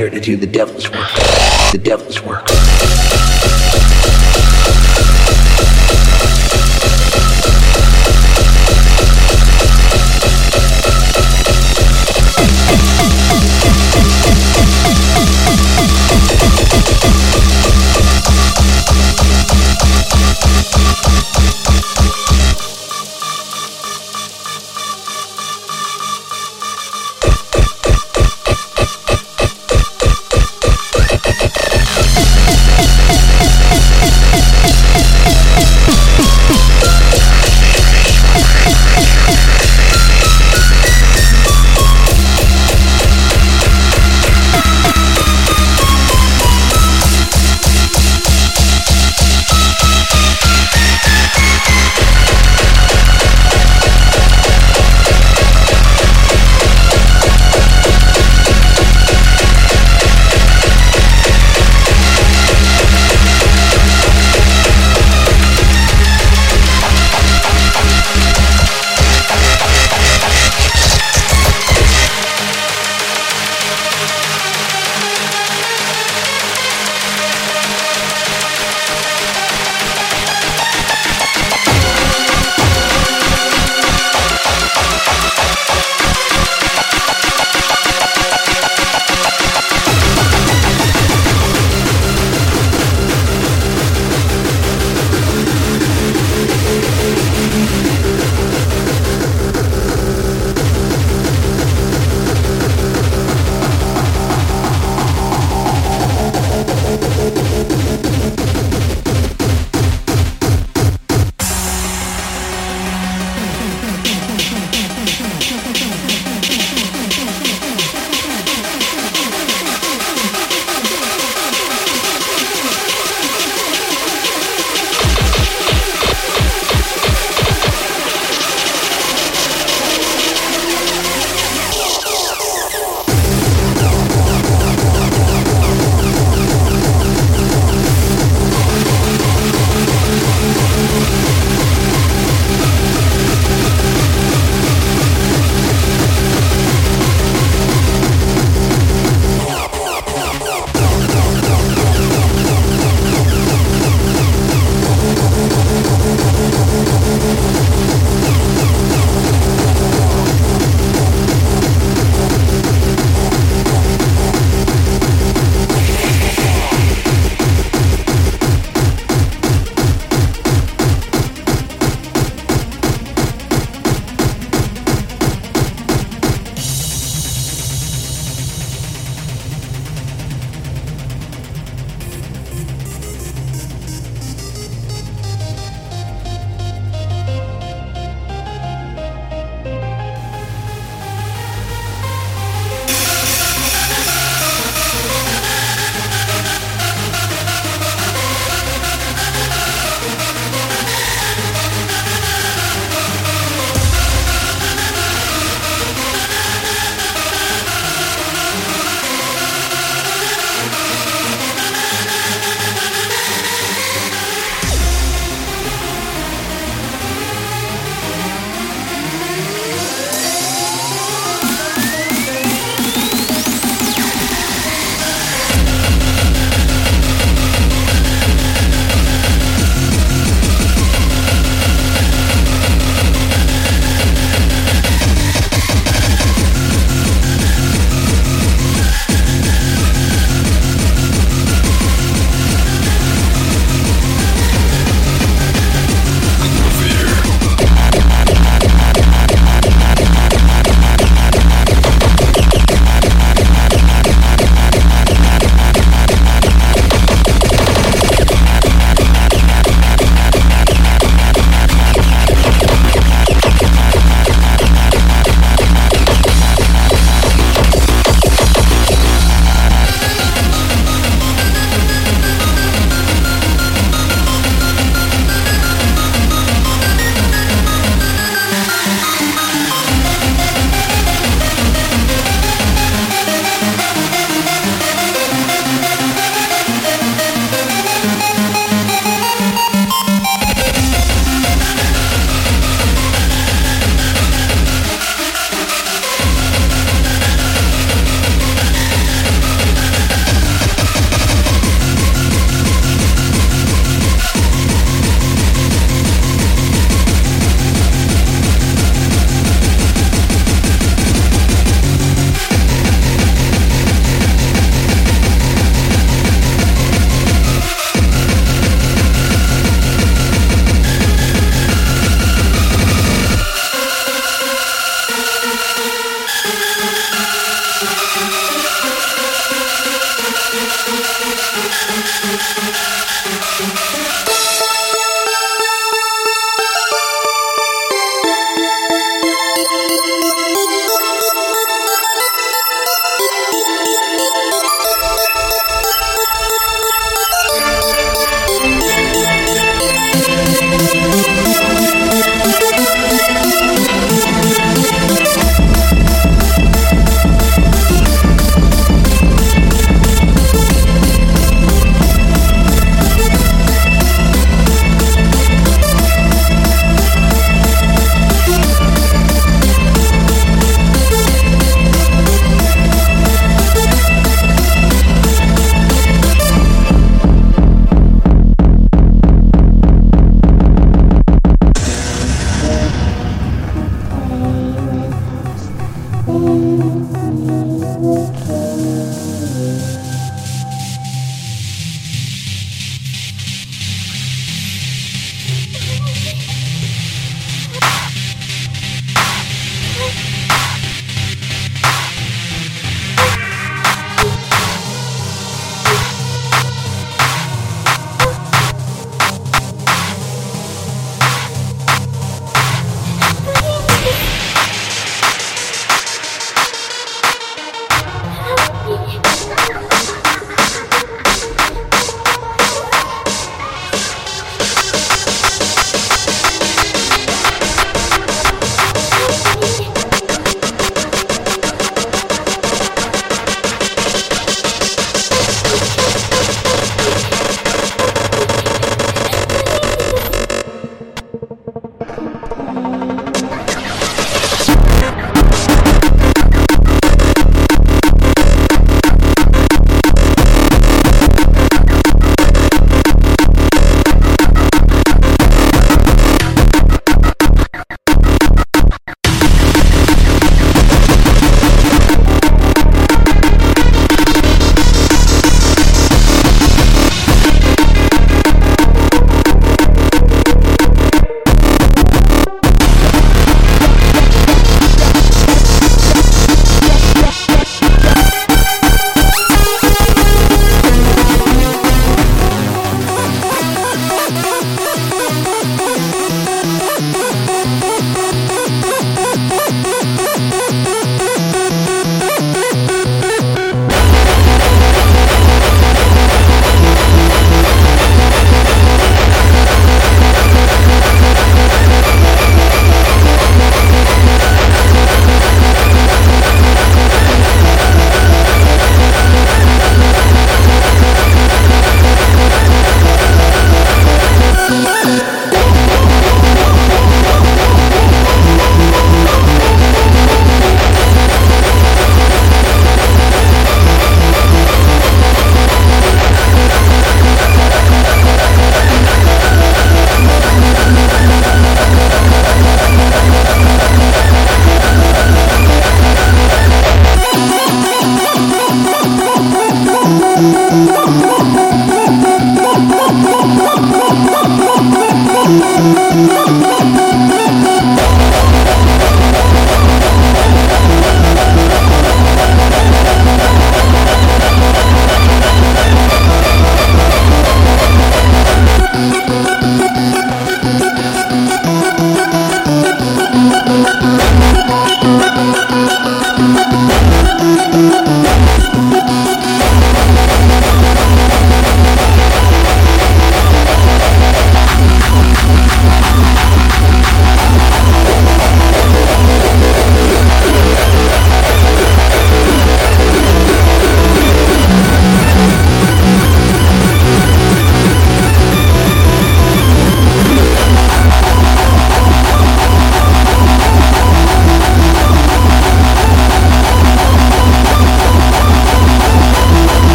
here to do the devil's work. The devil's work.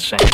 Insane?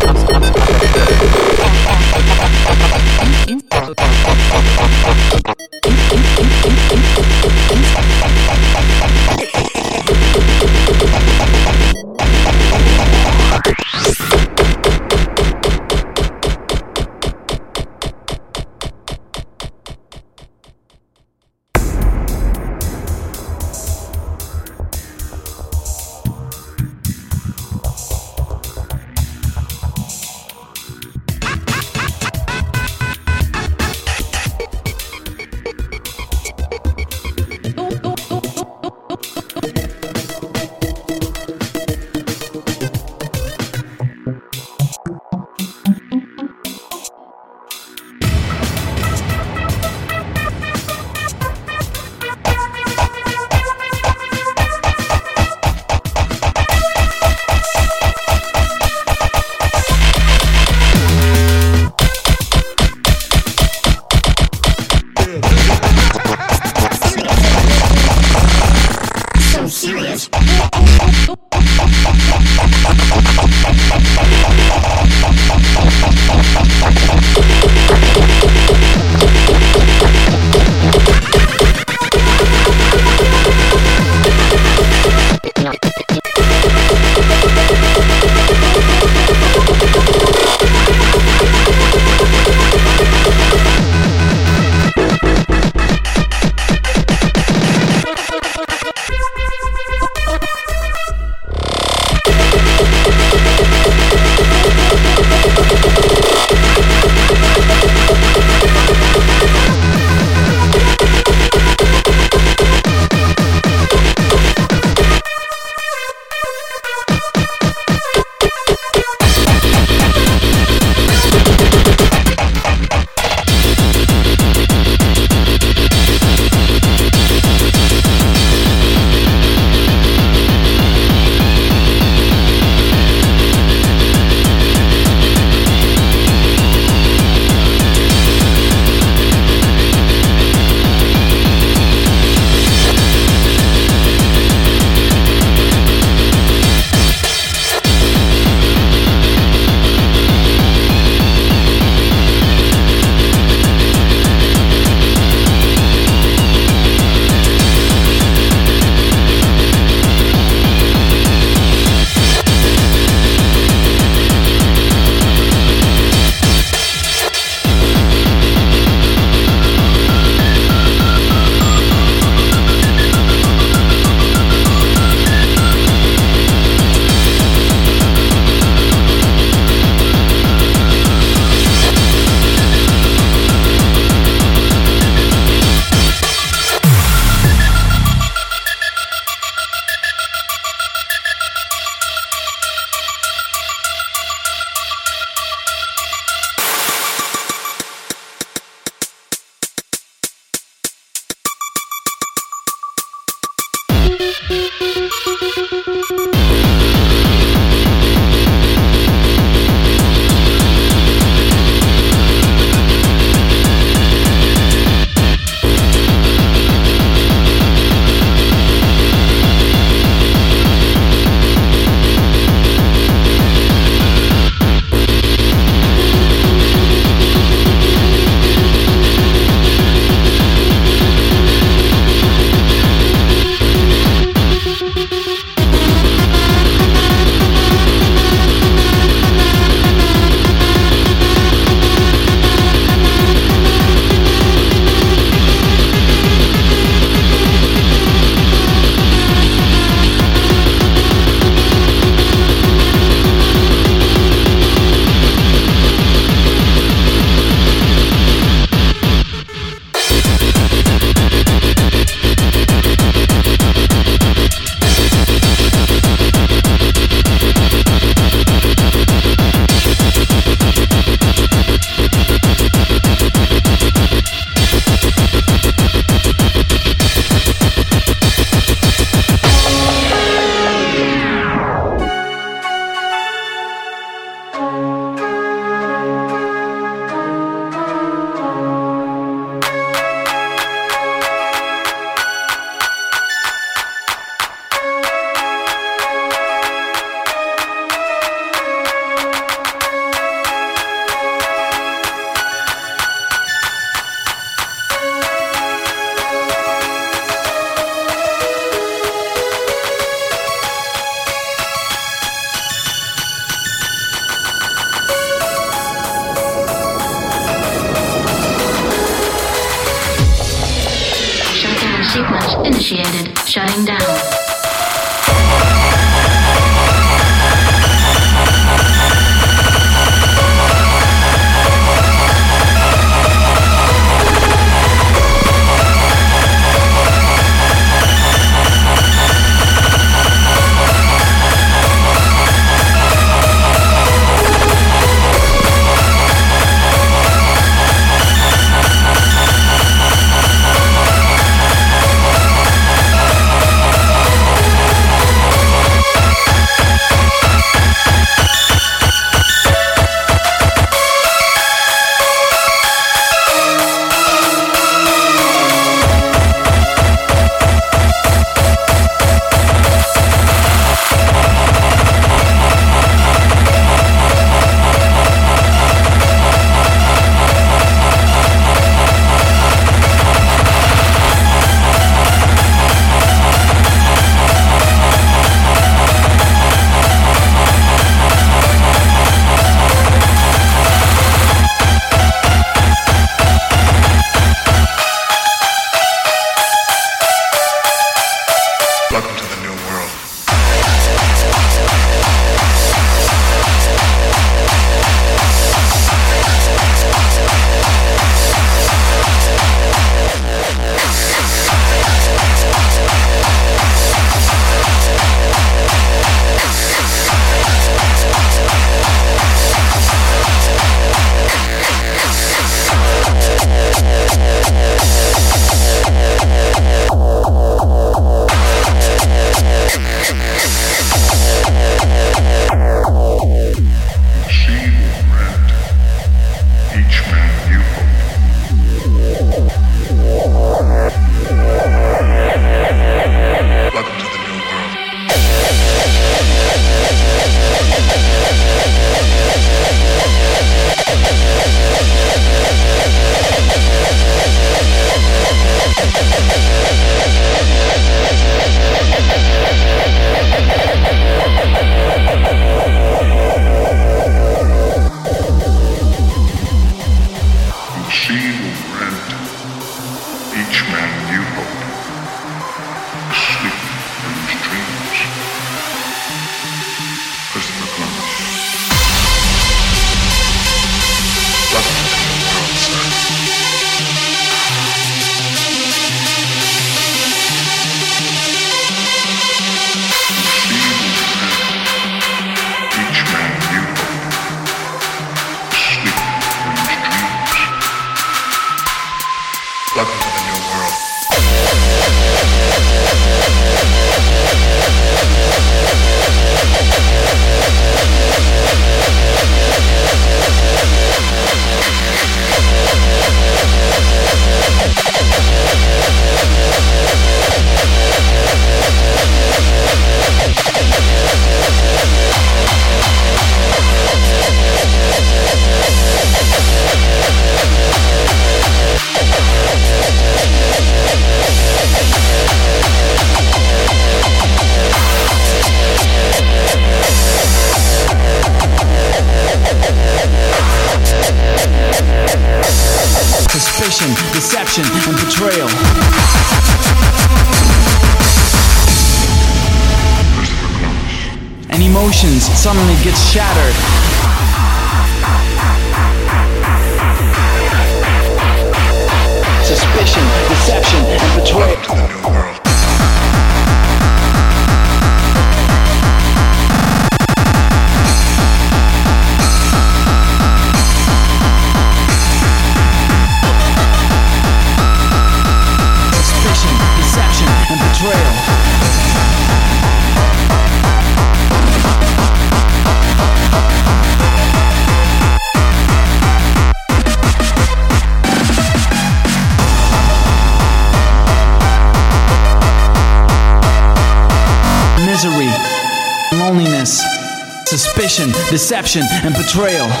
Deception, and betrayal.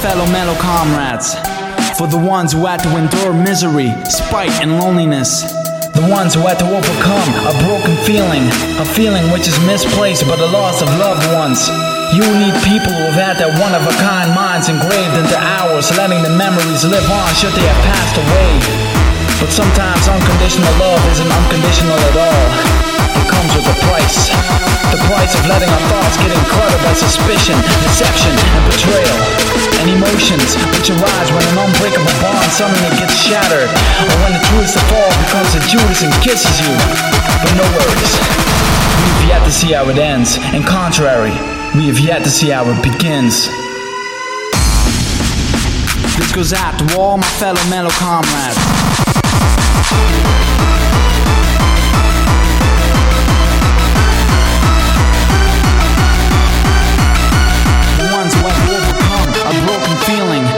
Fellow mellow comrades. For the ones who had to endure misery, spite, and loneliness. The ones who had to overcome a broken feeling, a feeling which is misplaced by the loss of loved ones. You need people who have had their one of a kind minds engraved into ours, letting the memories live on should they have passed away. But sometimes unconditional love isn't unconditional at all. Comes with a price. The price of letting our thoughts get cluttered by suspicion, deception, and betrayal. And emotions which arise when an unbreakable bond suddenly gets shattered. Or when the truest of all becomes a Judas and kisses you. But no worries. We've yet to see how it ends. And contrary, we have yet to see how it begins. This goes out to all my fellow mellow comrades. Feeling. A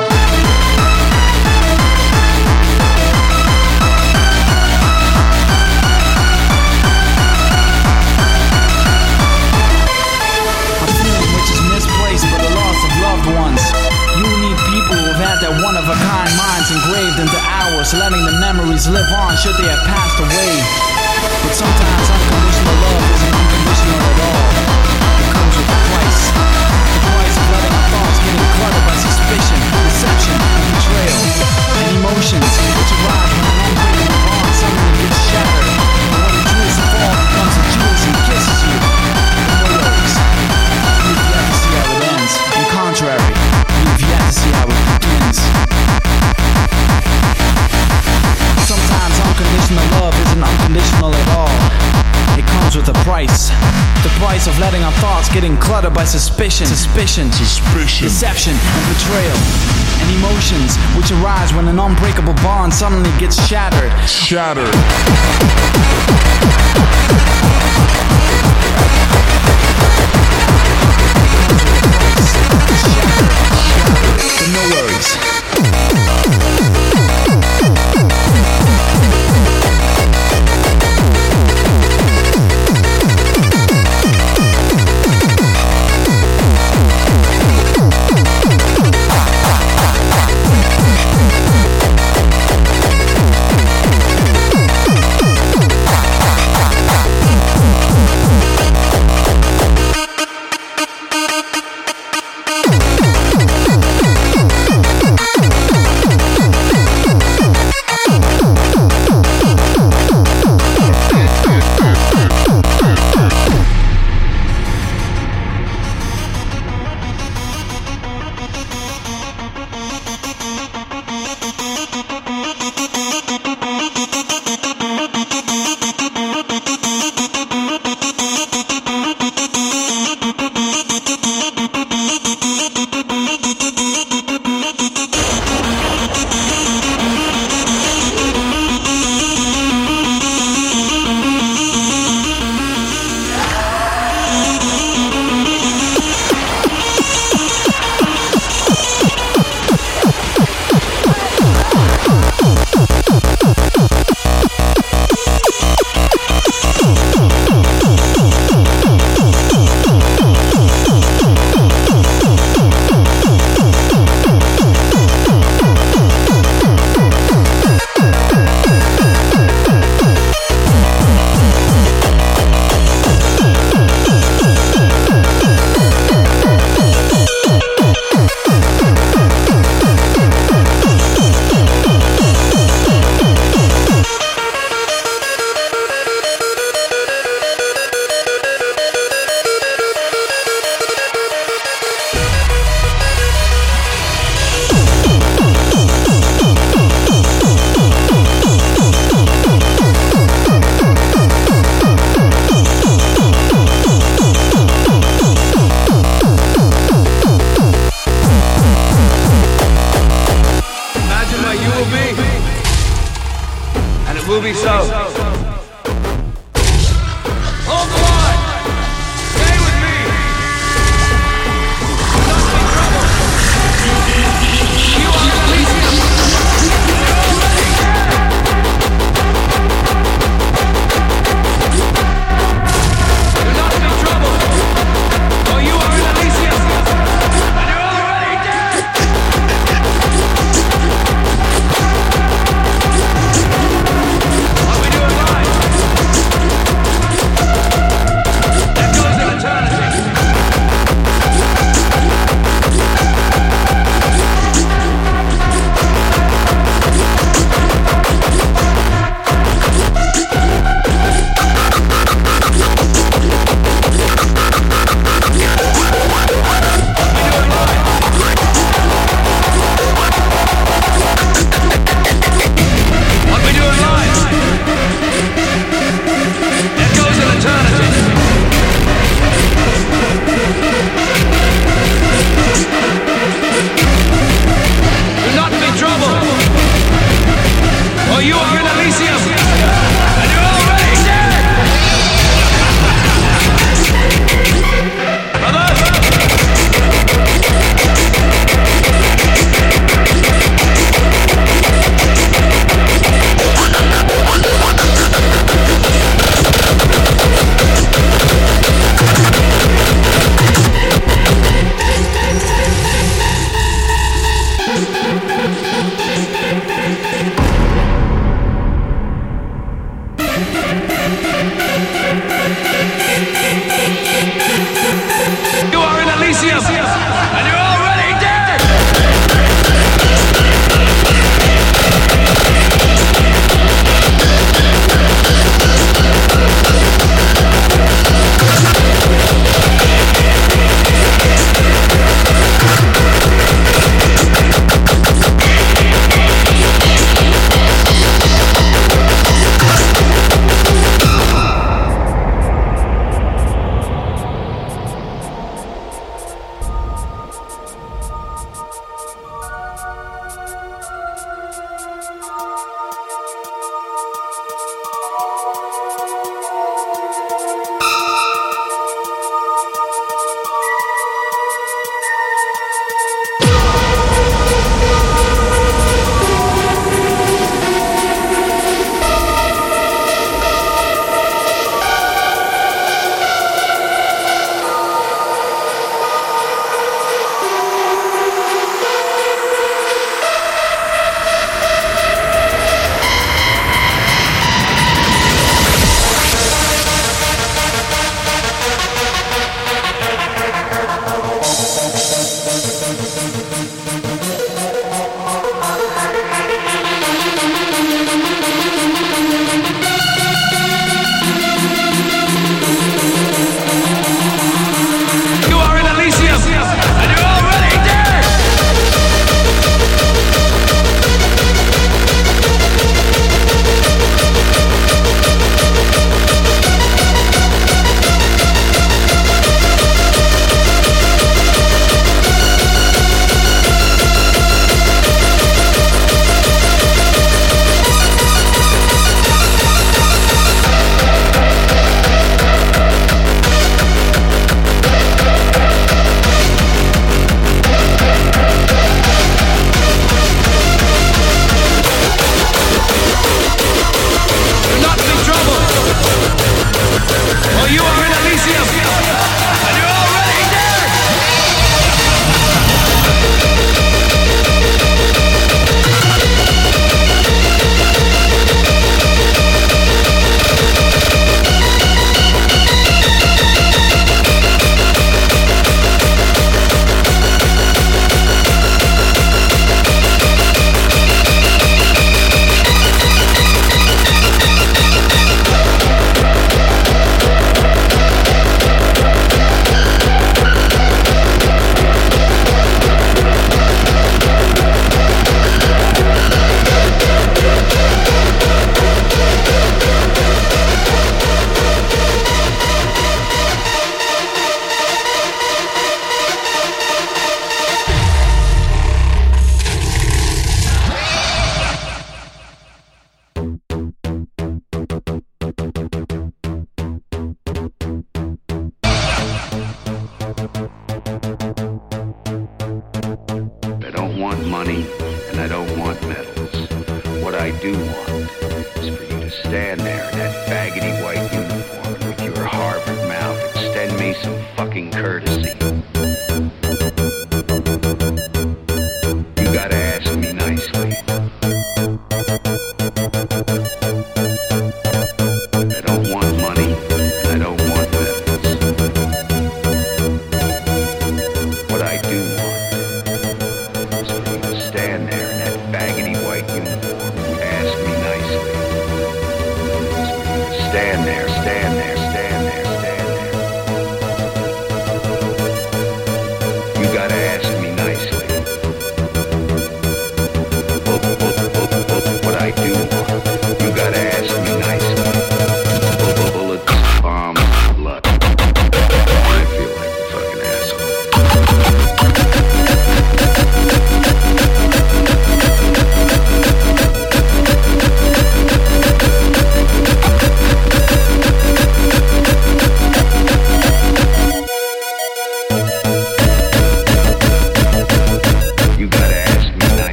feeling which is misplaced by the loss of loved ones. You need people who have had their one of a kind minds engraved into ours, letting the memories live on should they have passed away. But sometimes unconditional love isn't unconditional at all. Deception, and betrayal. And emotions which arise when an unbreakable bond suddenly gets shattered. And when the truest of all becomes a Judas and kisses you. Worries. We've yet to see how it ends. And contrary, we've yet to see how it begins. Sometimes unconditional love isn't unconditional at all. It comes with a price. The price of letting our thoughts getting cluttered by suspicion, suspicion, suspicion, deception, and betrayal. And emotions which arise when an unbreakable bond suddenly gets shattered. Shattered. But no worries.